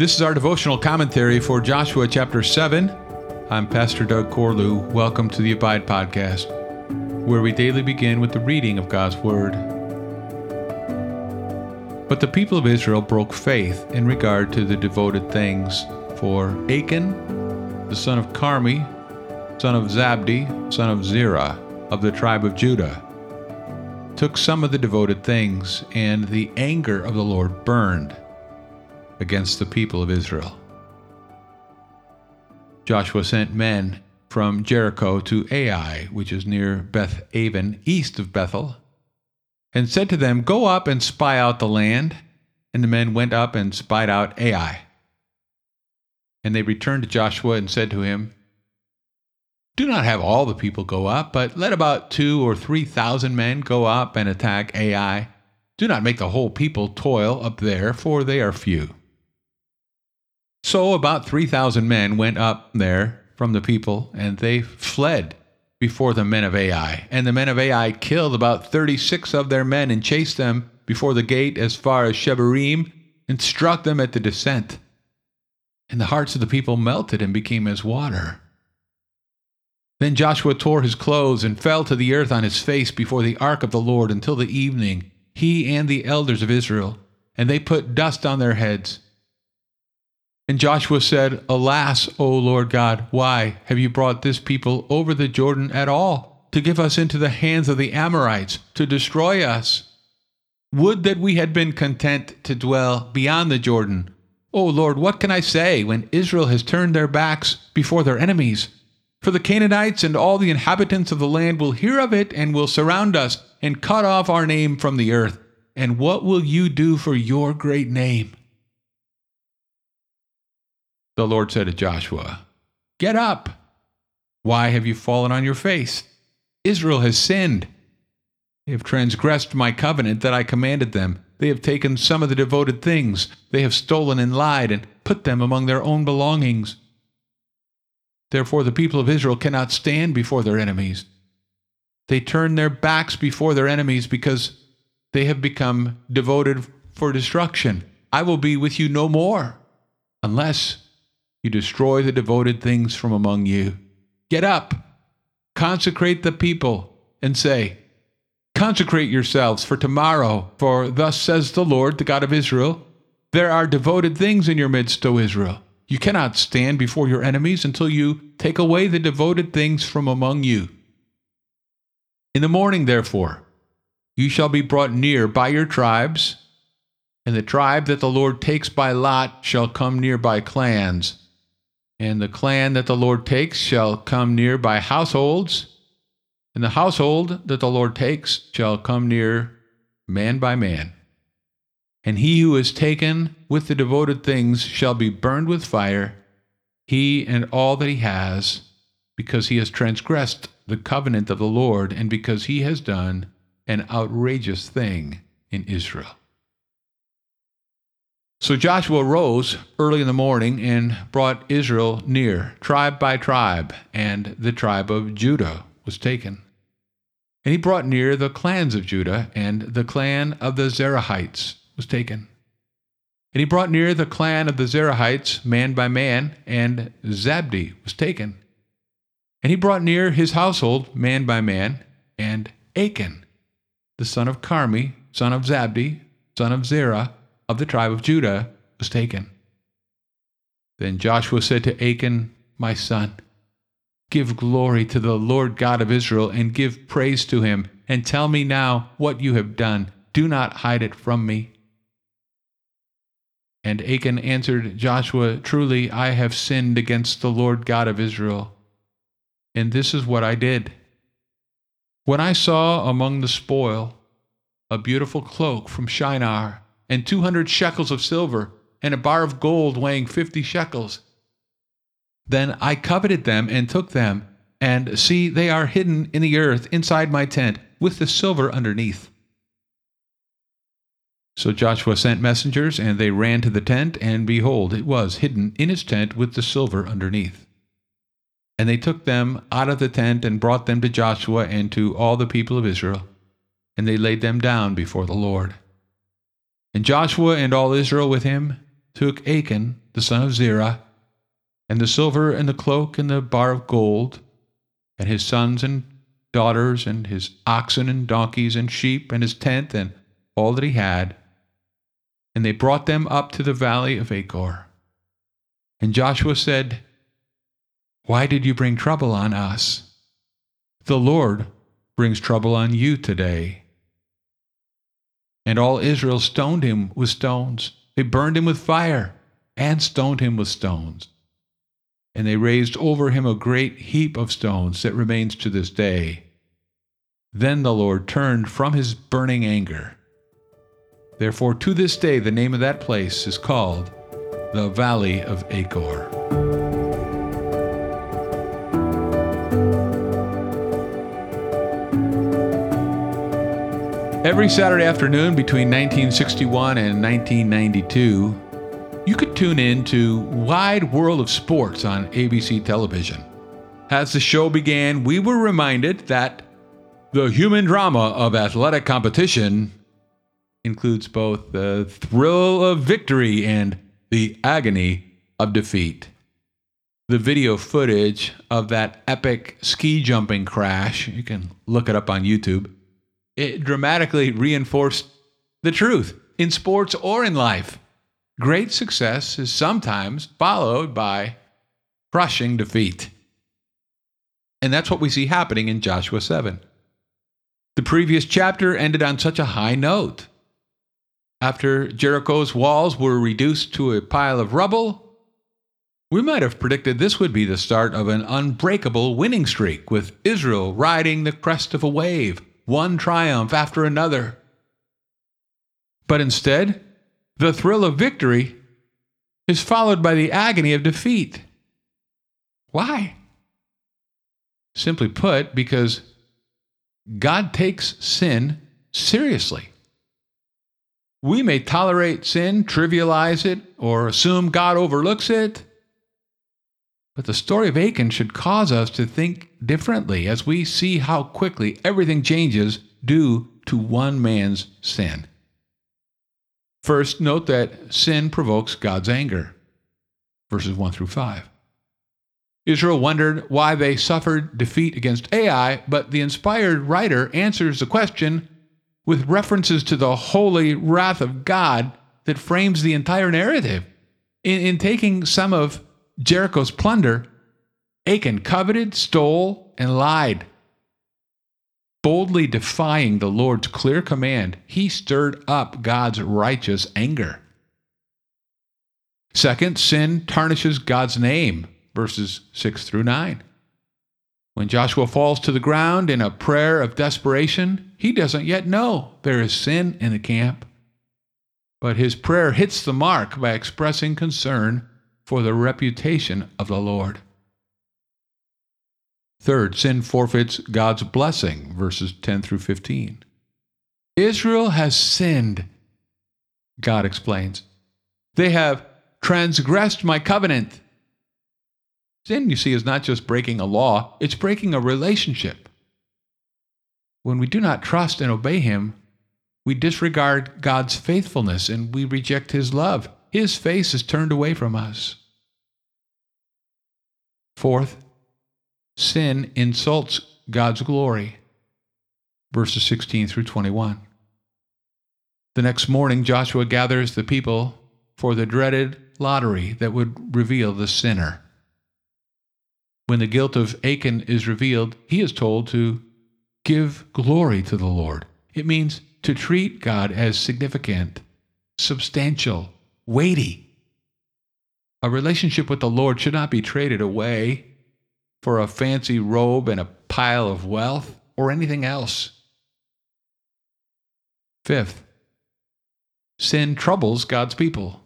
This is our devotional commentary for Joshua chapter 7. I'm Pastor Doug Corlew. Welcome to the Abide Podcast, where we daily begin with the reading of God's Word. But the people of Israel broke faith in regard to the devoted things, for Achan, the son of Carmi, son of Zabdi, son of Zerah, of the tribe of Judah, took some of the devoted things, and the anger of the Lord burned against the people of Israel. Joshua sent men from Jericho to Ai, which is near Beth Aven, east of Bethel, and said to them, Go up and spy out the land. And the men went up and spied out Ai. And they returned to Joshua and said to him, Do not have all the people go up, but let about two or three thousand men go up and attack Ai. Do not make the whole people toil up there, for they are few. So about 3,000 men went up there from the people, and they fled before the men of Ai. And the men of Ai killed about 36 of their men and chased them before the gate as far as Shebarim and struck them at the descent. And the hearts of the people melted and became as water. Then Joshua tore his clothes and fell to the earth on his face before the ark of the Lord until the evening, he and the elders of Israel, and they put dust on their heads. And Joshua said, Alas, O Lord God, why have you brought this people over the Jordan at all, to give us into the hands of the Amorites, to destroy us? Would that we had been content to dwell beyond the Jordan. O Lord, what can I say when Israel has turned their backs before their enemies? For the Canaanites and all the inhabitants of the land will hear of it and will surround us and cut off our name from the earth. And what will you do for your great name? The Lord said to Joshua, Get up! Why have you fallen on your face? Israel has sinned. They have transgressed my covenant that I commanded them. They have taken some of the devoted things. They have stolen and lied and put them among their own belongings. Therefore, the people of Israel cannot stand before their enemies. They turn their backs before their enemies because they have become devoted for destruction. I will be with you no more, unless you destroy the devoted things from among you. Get up, consecrate the people, and say, Consecrate yourselves for tomorrow, for thus says the Lord, the God of Israel There are devoted things in your midst, O Israel. You cannot stand before your enemies until you take away the devoted things from among you. In the morning, therefore, you shall be brought near by your tribes, and the tribe that the Lord takes by lot shall come near by clans and the clan that the Lord takes shall come near by households, and the household that the Lord takes shall come near man by man. And he who is taken with the devoted things shall be burned with fire, he and all that he has, because he has transgressed the covenant of the Lord, and because he has done an outrageous thing in Israel. So Joshua rose early in the morning and brought Israel near, tribe by tribe, and the tribe of Judah was taken. And he brought near the clans of Judah, and the clan of the Zerahites was taken. And he brought near the clan of the Zerahites, man by man, and Zabdi was taken. And he brought near his household, man by man, and Achan, the son of Carmi, son of Zabdi, son of Zerah, of the tribe of Judah was taken. Then Joshua said to Achan, My son, give glory to the Lord God of Israel and give praise to him, and tell me now what you have done. Do not hide it from me. And Achan answered Joshua, Truly I have sinned against the Lord God of Israel. And this is what I did. When I saw among the spoil a beautiful cloak from Shinar, and 200 shekels of silver, and a bar of gold weighing 50 shekels. Then I coveted them and took them, and see, they are hidden in the earth inside my tent, with the silver underneath. So Joshua sent messengers, and they ran to the tent, and behold, it was hidden in his tent with the silver underneath. And they took them out of the tent and brought them to Joshua and to all the people of Israel, and they laid them down before the Lord. And Joshua and all Israel with him took Achan, the son of Zerah, and the silver and the cloak and the bar of gold, and his sons and daughters, and his oxen and donkeys and sheep, and his tent, and all that he had. And they brought them up to the valley of Achor. And Joshua said, Why did you bring trouble on us? The Lord brings trouble on you today. And all Israel stoned him with stones. They burned him with fire and stoned him with stones. And they raised over him a great heap of stones that remains to this day. Then the Lord turned from his burning anger. Therefore, to this day, the name of that place is called the Valley of Achor. Every Saturday afternoon between 1961 and 1992, you could tune in to Wide World of Sports on ABC television. As the show began, we were reminded that the human drama of athletic competition includes both the thrill of victory and the agony of defeat. The video footage of that epic ski jumping crash, you can look it up on YouTube, it dramatically reinforced the truth in sports or in life. Great success is sometimes followed by crushing defeat. And that's what we see happening in Joshua 7. The previous chapter ended on such a high note. After Jericho's walls were reduced to a pile of rubble, we might have predicted this would be the start of an unbreakable winning streak, with Israel riding the crest of a wave, one triumph after another. But instead, the thrill of victory is followed by the agony of defeat. Why? Simply put, because God takes sin seriously. We may tolerate sin, trivialize it, or assume God overlooks it. But the story of Achan should cause us to think differently as we see how quickly everything changes due to one man's sin. First, note that sin provokes God's anger. Verses 1 through 5. Israel wondered why they suffered defeat against Ai, but the inspired writer answers the question with references to the holy wrath of God that frames the entire narrative. In, in taking some of Jericho's plunder, Achan coveted, stole, and lied. Boldly defying the Lord's clear command, he stirred up God's righteous anger. Second, sin tarnishes God's name, verses 6 through 9. When Joshua falls to the ground in a prayer of desperation, he doesn't yet know there is sin in the camp. But his prayer hits the mark by expressing concern for the reputation of the Lord. Third, sin forfeits God's blessing, verses 10 through 15. Israel has sinned, God explains. They have transgressed my covenant. Sin, you see, is not just breaking a law, it's breaking a relationship. When we do not trust and obey Him, we disregard God's faithfulness and we reject His love. His face is turned away from us. Fourth, sin insults God's glory. Verses 16 through 21. The next morning, Joshua gathers the people for the dreaded lottery that would reveal the sinner. When the guilt of Achan is revealed, he is told to give glory to the Lord. It means to treat God as significant, substantial, weighty. A relationship with the Lord should not be traded away for a fancy robe and a pile of wealth or anything else. Fifth, sin troubles God's people.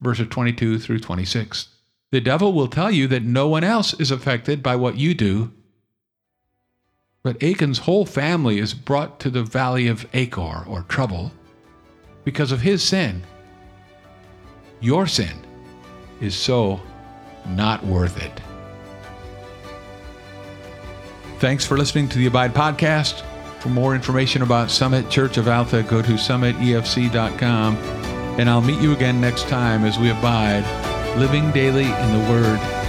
Verses 22 through 26. The devil will tell you that no one else is affected by what you do. But Achan's whole family is brought to the valley of Achor, or trouble, because of his sin. Your sin is so not worth it. Thanks for listening to the Abide Podcast. For more information about Summit Church of Alta, go to summitefc.com And I'll meet you again next time as we abide, living daily in the Word